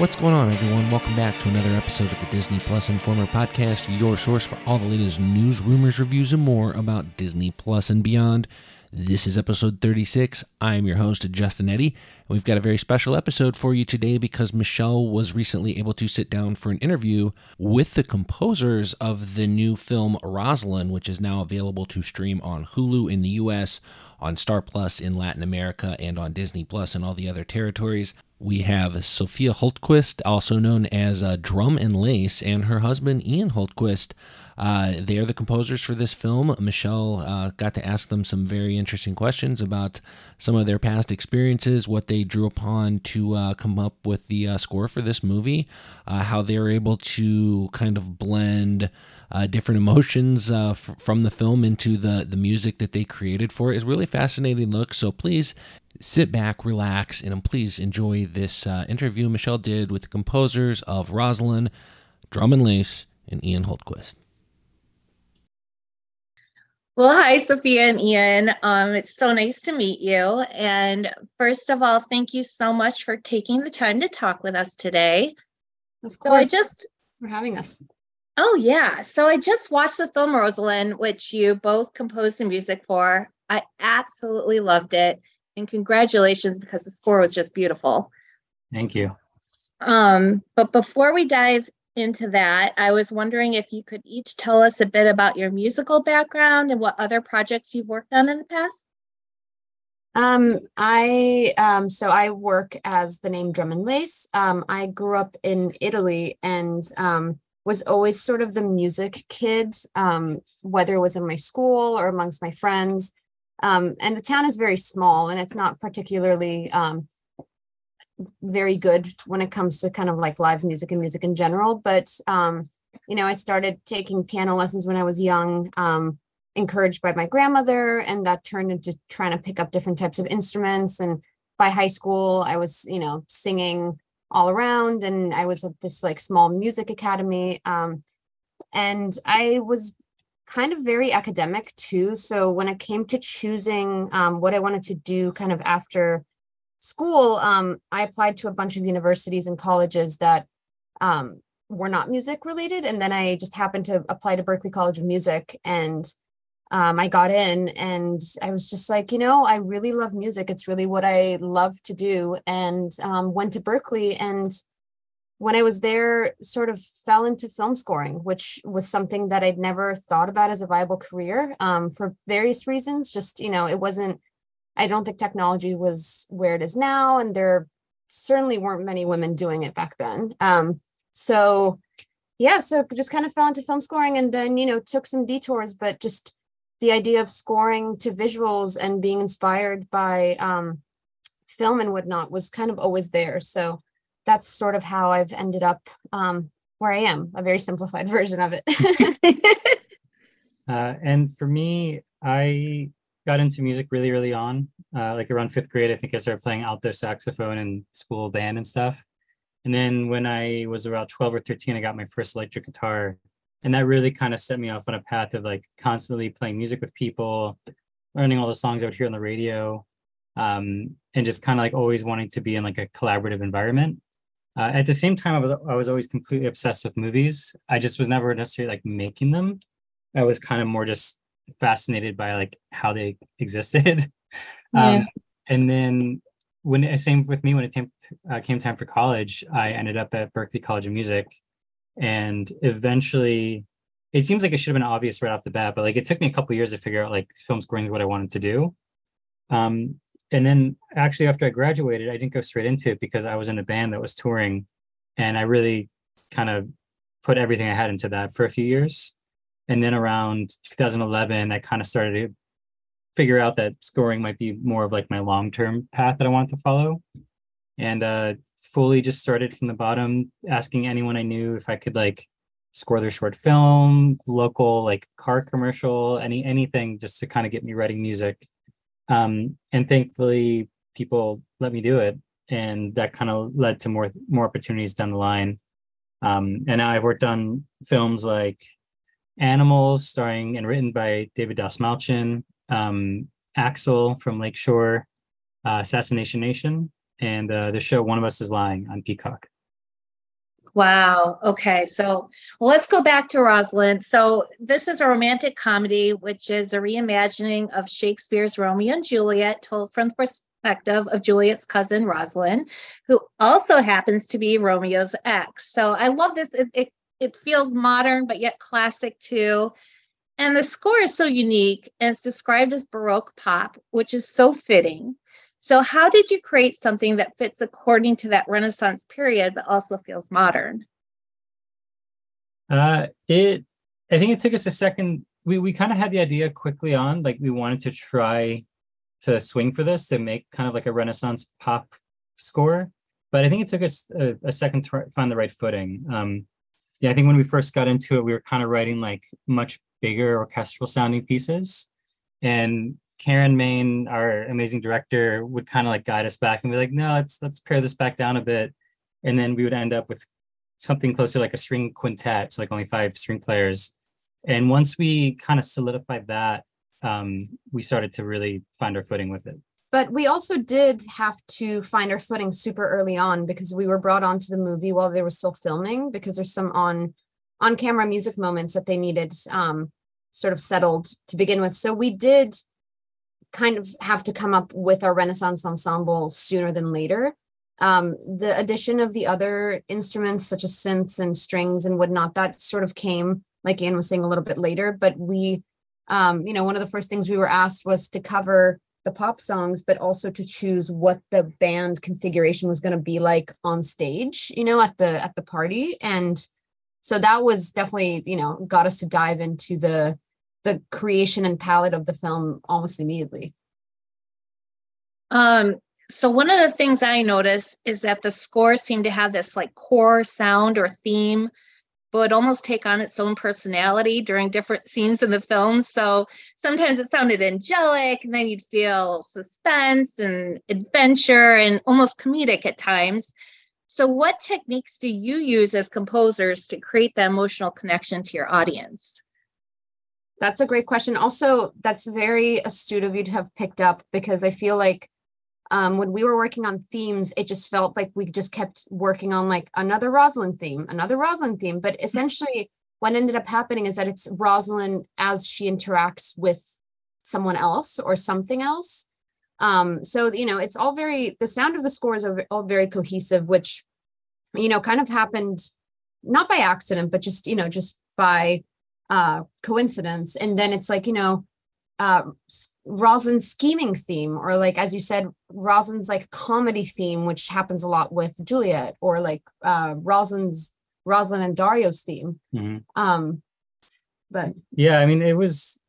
What's going on, everyone? Welcome back to another episode of the Disney Plus Informer Podcast, your source for all the latest news, rumors, reviews, and more about Disney Plus and beyond. This is episode 36. I am your host, Justin Eddy, and we've got a very special episode for you today because Michelle was recently able to sit down for an interview with the composers of the new film Rosaline, which is now available to stream on Hulu in the US, on Star Plus in Latin America, and on Disney Plus in all the other territories. We have Sophia Hultquist, also known as uh, Drum and Lace, and her husband Ian Hultquist. Uh, they are the composers for this film. Michelle uh, got to ask them some very interesting questions about some of their past experiences, what they drew upon to uh, come up with the uh, score for this movie, uh, how they were able to kind of blend. Uh, different emotions uh, f- from the film into the the music that they created for it is really fascinating look. So please sit back, relax, and please enjoy this uh, interview Michelle did with the composers of Rosaline, Drum and Lace, and Ian Hultquist. Well, hi, Sophia and Ian. Um, it's so nice to meet you. And first of all, thank you so much for taking the time to talk with us today. Of So I course, just, for having us. oh, yeah. So I just watched the film Rosaline, which you both composed the music for. I absolutely loved it. And congratulations because the score was just beautiful. Thank you. Um, but before we dive into that, I was wondering if you could each tell us a bit about your musical background and what other projects you've worked on in the past. Um, I um, so I work as the name Drum and Lace. Um, I grew up in Italy and um, was always sort of the music kid, um, whether it was in my school or amongst my friends. Um, and the town is very small and it's not particularly um, very good when it comes to kind of like live music and music in general. But um, you know, I started taking piano lessons when I was young. Um, encouraged by my grandmother and that turned into trying to pick up different types of instruments and by high school i was you know singing all around and i was at this like small music academy um, and i was kind of very academic too so when it came to choosing um, what i wanted to do kind of after school um, i applied to a bunch of universities and colleges that um, were not music related and then i just happened to apply to Berklee college of music and um, I got in and I was just like, you know, I really love music. It's really what I love to do. And um, went to Berklee. And when I was there, sort of fell into film scoring, which was something that I'd never thought about as a viable career um, for various reasons. Just, you know, it wasn't, I don't think technology was where it is now. And there certainly weren't many women doing it back then. Um, so, yeah, so just kind of fell into film scoring and then, you know, took some detours, but just the idea of scoring to visuals and being inspired by um, film and whatnot was kind of always there. So that's sort of how I've ended up um, where I am, a very simplified version of it. Uh, and for me, I got into music really early on. Uh, like around fifth grade, I think I started playing alto saxophone in school band and stuff. And then when I was around 12 or 13, I got my first electric guitar. And that really kind of set me off on a path of like constantly playing music with people, learning all the songs I would hear on the radio, um, and just kind of like always wanting to be in like a collaborative environment. Uh, at the same time, I was I was always completely obsessed with movies. I just was never necessarily like making them. I was kind of more just fascinated by like how they existed. Yeah. um, and then when it, same with me when it came uh, came time for college, I ended up at Berklee College of Music, and eventually, it seems like it should have been obvious right off the bat, but like it took me a couple years to figure out like film scoring is what I wanted to do. Um, and then actually after I graduated, I didn't go straight into it because I was in a band that was touring, and I really kind of put everything I had into that for a few years. And then around 2011, I kind of started to figure out that scoring might be more of like my long-term path that I wanted to follow. And uh fully just started from the bottom, asking anyone I knew if I could like score their short film, local like car commercial, any anything just to kind of get me writing music. Um, and thankfully people let me do it. And that kind of led to more more opportunities down the line. Um, and now I've worked on films like Animals, starring and written by David Dastmalchian, um, Axel from Lakeshore, uh, Assassination Nation, and uh, the show One of Us is Lying on Peacock. Wow. Okay. So well, let's go back to Rosaline. So this is a romantic comedy, which is a reimagining of Shakespeare's Romeo and Juliet, told from the perspective of Juliet's cousin Rosaline, who also happens to be Romeo's ex. So I love this. It, it, it feels modern, but yet classic too. And the score is so unique and it's described as Baroque pop, which is so fitting. So, how did you create something that fits according to that Renaissance period, but also feels modern? Uh, it, I think it took us a second. We we kind of had the idea quickly on, like we wanted to try to swing for this to make kind of like a Renaissance pop score, but I think it took us a, a second to find the right footing. Um, yeah, I think when we first got into it, we were kind of writing like much bigger orchestral sounding pieces, and Karen Maine, our amazing director, would kind of like guide us back and be like, no, let's let's pare this back down a bit. And then we would end up with something closer like a string quintet, so like only five string players. And once we kind of solidified that, um, we started to really find our footing with it. But we also did have to find our footing super early on because we were brought onto the movie while they were still filming because there's some on on camera music moments that they needed um, sort of settled to begin with. So we did kind of have to come up with our Renaissance ensemble sooner than later. Um, the addition of the other instruments, such as synths and strings and whatnot, that sort of came, like Ian was saying, a little bit later. But we, um, you know, one of the first things we were asked was to cover the pop songs, but also to choose what the band configuration was going to be like on stage, you know, at the at the party. And so that was definitely, you know, got us to dive into the the creation and palette of the film almost immediately. Um, so one of the things I noticed is that the score seemed to have this like core sound or theme, but almost take on its own personality during different scenes in the film. So sometimes it sounded angelic, and then you'd feel suspense and adventure and almost comedic at times. So, what techniques do you use as composers to create that emotional connection to your audience? That's a great question. Also, that's very astute of you to have picked up because I feel like um, when we were working on themes, it just felt like we just kept working on like another Rosaline theme, another Rosaline theme. But essentially, what ended up happening is that it's Rosaline as she interacts with someone else or something else. Um, so you know, it's all very the sound of the scores are all very cohesive, which you know kind of happened not by accident, but just you know just by uh, coincidence. And then it's like, you know, uh, scheming theme, or like, as you said, Rosin's like comedy theme, which happens a lot with Juliet, or like uh, Rosaline's Rosaline and Dario's theme. Mm-hmm. Um, but yeah, I mean, it was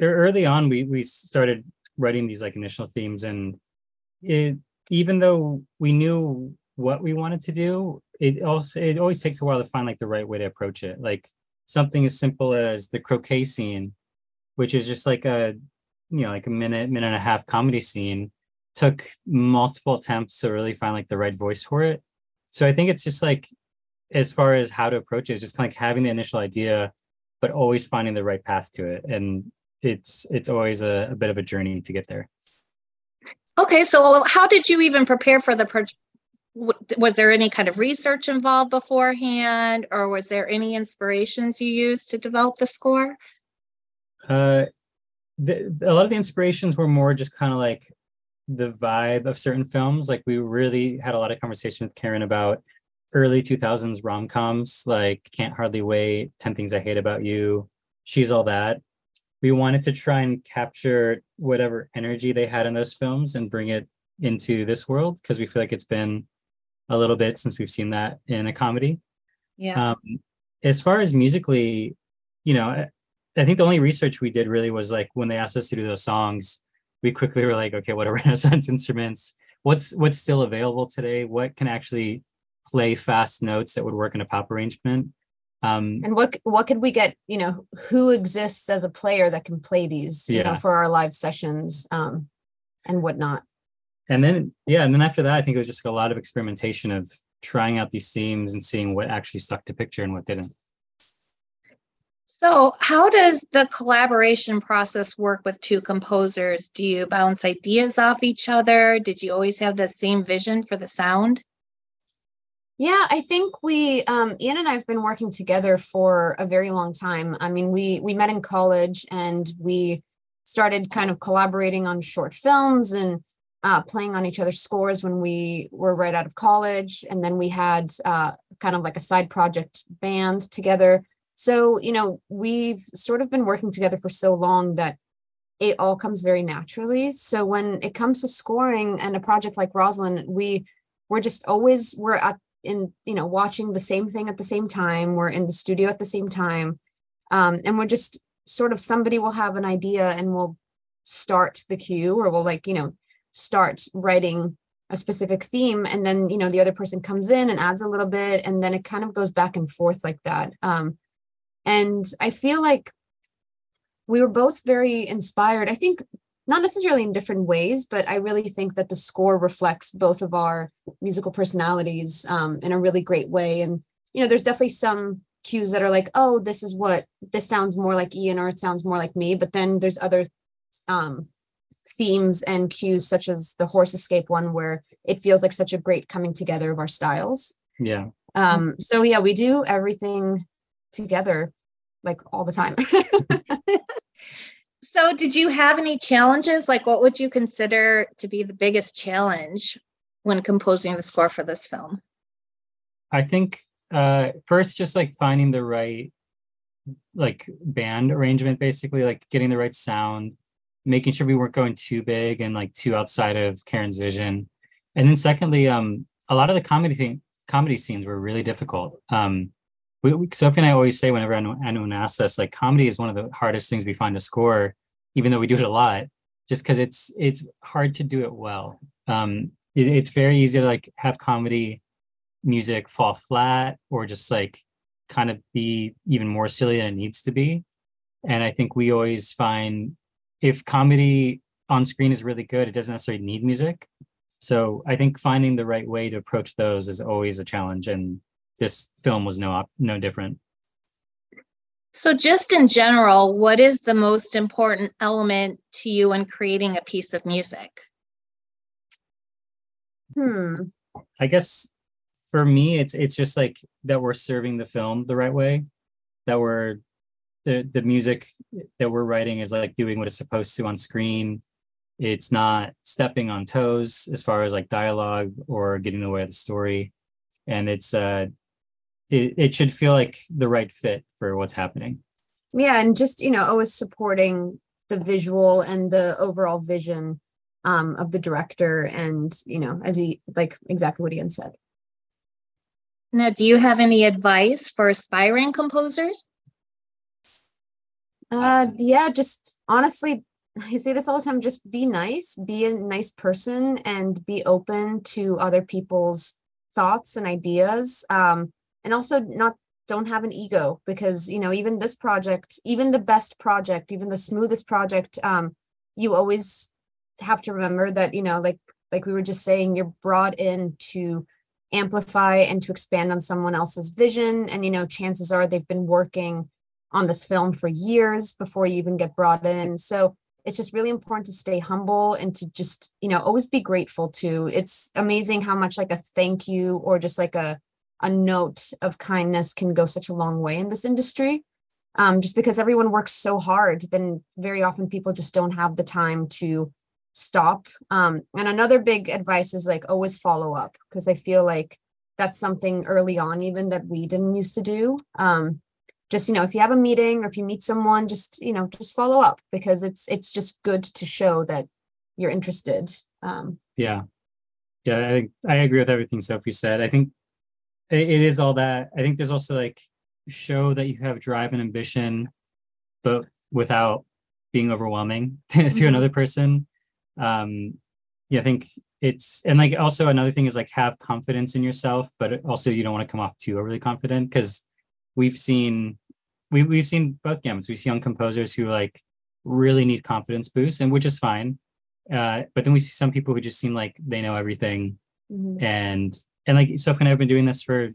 early on. We we started writing these like initial themes, and it even though we knew what we wanted to do, it also it always takes a while to find like the right way to approach it. Like something as simple as the croquet scene, which is just like a you know like a minute minute and a half comedy scene took multiple attempts to really find like the right voice for it. So i think it's just like as far as how to approach it is just kind of like having the initial idea but always finding the right path to it. And it's it's always a, a bit of a journey to get there. Okay so how did you even prepare for the project was there any kind of research involved beforehand or was there any inspirations you used to develop the score uh the, a lot of the inspirations were more just kind of like the vibe of certain films like we really had a lot of conversation with karen about early 2000s rom-coms like can't hardly wait 10 things i hate about you she's all that we wanted to try and capture whatever energy they had in those films and bring it into this world because we feel like it's been a little bit since we've seen that in a comedy. Yeah. Um, as far as musically, you know, I, think the only research we did really was like when they asked us to do those songs, we quickly were like, okay, what are Renaissance instruments? What's what's still available today? What can actually play fast notes that would work in a pop arrangement? Um, and what what could we get? You know, who exists as a player that can play these? You yeah. know, for our live sessions um, and whatnot and then yeah and then after that i think it was just a lot of experimentation of trying out these themes and seeing what actually stuck to picture and what didn't so how does the collaboration process work with two composers do you bounce ideas off each other did you always have the same vision for the sound Yeah, I think we um Ian and I have been working together for a very long time. I mean, we we met in college and we started kind of collaborating on short films and uh, playing on each other's scores when we were right out of college. And then we had uh, kind of like a side project band together. So, you know, we've sort of been working together for so long that it all comes very naturally. So when it comes to scoring and a project like Rosaline, we we're just always we're at in you know watching the same thing at the same time. We're in the studio at the same time. Um, and we're just sort of somebody will have an idea and we'll start the cue or we'll like you know start writing a specific theme. And then you know the other person comes in and adds a little bit and then it kind of goes back and forth like that. Um, and i feel like we were both very inspired i think not necessarily in different ways, but I really think that the score reflects both of our musical personalities um, in a really great way. And, you know, there's definitely some cues that are like, oh, this is what this sounds more like Ian or it sounds more like me. But then there's other um, themes and cues, such as the horse escape one, where it feels like such a great coming together of our styles. Yeah. Um, so, yeah, we do everything together like all the time. So, did you have any challenges? Like, what would you consider to be the biggest challenge when composing the score for this film? I think uh, first, just like finding the right like band arrangement, basically, like getting the right sound, making sure we weren't going too big and like too outside of Karen's vision. And then secondly, um, a lot of the comedy thing, comedy scenes were really difficult. Um, we, we, Sophie and I always say whenever anyone, anyone asks us, like comedy is one of the hardest things we find to score, even though we do it a lot, just because it's it's hard to do it well. Um, it, it's very easy to like have comedy music fall flat or just like kind of be even more silly than it needs to be. And I think we always find if comedy on screen is really good, it doesn't necessarily need music. So I think finding the right way to approach those is always a challenge. And this film was no no different. So, just in general, what is the most important element to you in creating a piece of music? Hmm. I guess for me, it's it's just like that we're serving the film the right way, that we're the the music that we're writing is like doing what it's supposed to on screen. It's not stepping on toes as far as like dialogue or getting in the way of the story, and it's uh it, it should feel like the right fit for what's happening. Yeah and just you know always supporting the visual and the overall vision um, of the director and you know as he like exactly what ian said. Now do you have any advice for aspiring composers? Uh yeah just honestly I say this all the time just be nice be a nice person and be open to other people's thoughts and ideas. Um and also not don't have an ego because you know even this project even the best project even the smoothest project um you always have to remember that you know like like we were just saying you're brought in to amplify and to expand on someone else's vision. And you know chances are they've been working on this film for years before you even get brought in. So it's just really important to stay humble and to just you know always be grateful too. It's amazing how much like a thank you or just like a a note of kindness can go such a long way in this industry. Um, just because everyone works so hard, then very often people just don't have the time to stop. Um, and another big advice is like always follow up because I feel like that's something early on even that we didn't used to do. Um, just you know, if you have a meeting or if you meet someone, just you know, just follow up because it's it's just good to show that you're interested. Um, yeah, yeah, I I agree with everything Sophie said. I think it, it is all that. I think there's also like show that you have drive and ambition, but without being overwhelming to, mm-hmm. to another person. Um, yeah, I think it's and like also another thing is like have confidence in yourself, but also you don't want to come off too overly confident because we've seen we we've seen both gamuts. We see young composers who like really need confidence boost, and which is fine. Uh, but then we see some people who just seem like they know everything, mm-hmm. and and like Sophie and I have been doing this for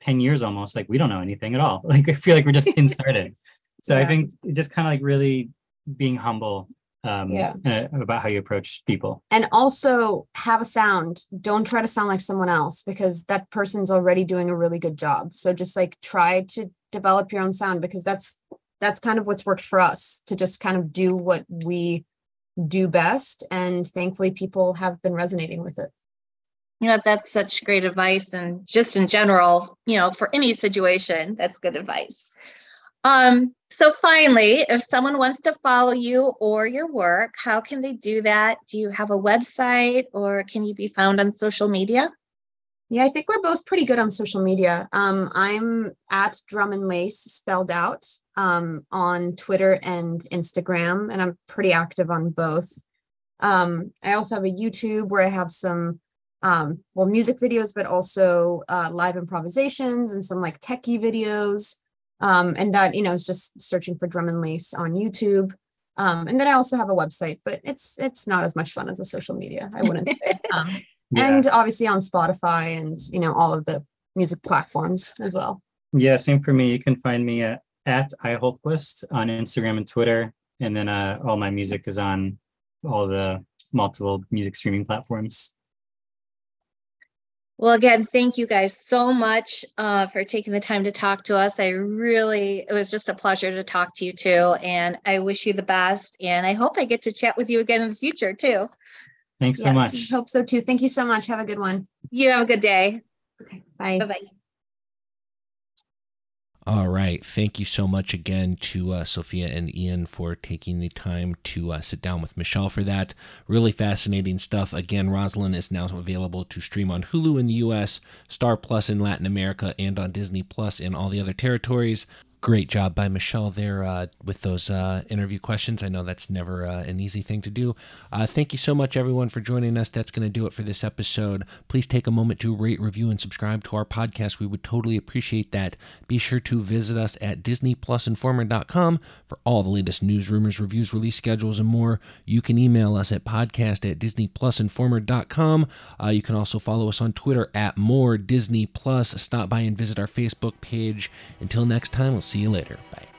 10 years almost. Like we don't know anything at all. Like I feel like we're just getting started. So yeah. I think just kind of like really being humble um, Yeah. uh, about how you approach people. and also have a sound don't try to sound like someone else because that person's already doing a really good job so just like try to develop your own sound because that's that's kind of what's worked for us to just kind of do what we do best and thankfully people have been resonating with it You know, that's such great advice and just in general, you know, for any situation, that's good advice. Um, so finally, if someone wants to follow you or your work, how can they do that? Do you have a website or can you be found on social media? yeah i think we're both pretty good on social media um, i'm at drum and lace spelled out um, on twitter and instagram and i'm pretty active on both um, i also have a youtube where i have some um, well music videos but also uh, live improvisations and some like techie videos um, and that you know is just searching for drum and lace on youtube um, and then i also have a website but it's it's not as much fun as a social media i wouldn't say um, Yeah. and obviously on Spotify and you know all of the music platforms as well. yeah, same for me. You can find me at, at iHultquist on Instagram and Twitter. And then uh, all my music is on all the multiple music streaming platforms. Well, again, thank you guys so much uh, for taking the time to talk to us. I really, it was just a pleasure to talk to you too. And I wish you the best. And I hope I get to chat with you again in the future too. Thanks so Yes, much. Hope so too. Thank you so much. Have a good one. You have a good day. Okay. Bye. Bye bye. All right. Thank you so much again to uh, Sophia and Ian for taking the time to uh, sit down with Michelle for that. Really fascinating stuff. Again, Rosaline is now available to stream on Hulu in the US, Star Plus in Latin America, and on Disney Plus in all the other territories. Great job by Michelle there uh, with those uh, interview questions. I know that's never uh, an easy thing to do. Uh, thank you so much, everyone, for joining us. That's going to do it for this episode. Please take a moment to rate, review, and subscribe to our podcast. We would totally appreciate that. Be sure to visit us at DisneyPlusInformer.com for all the latest news, rumors, reviews, release schedules, and more. You can email us at podcast at DisneyPlusInformer.com. Uh, you can also follow us on Twitter at More Disney Plus. Stop by and visit our Facebook page. Until next time, we'll see you later. Bye.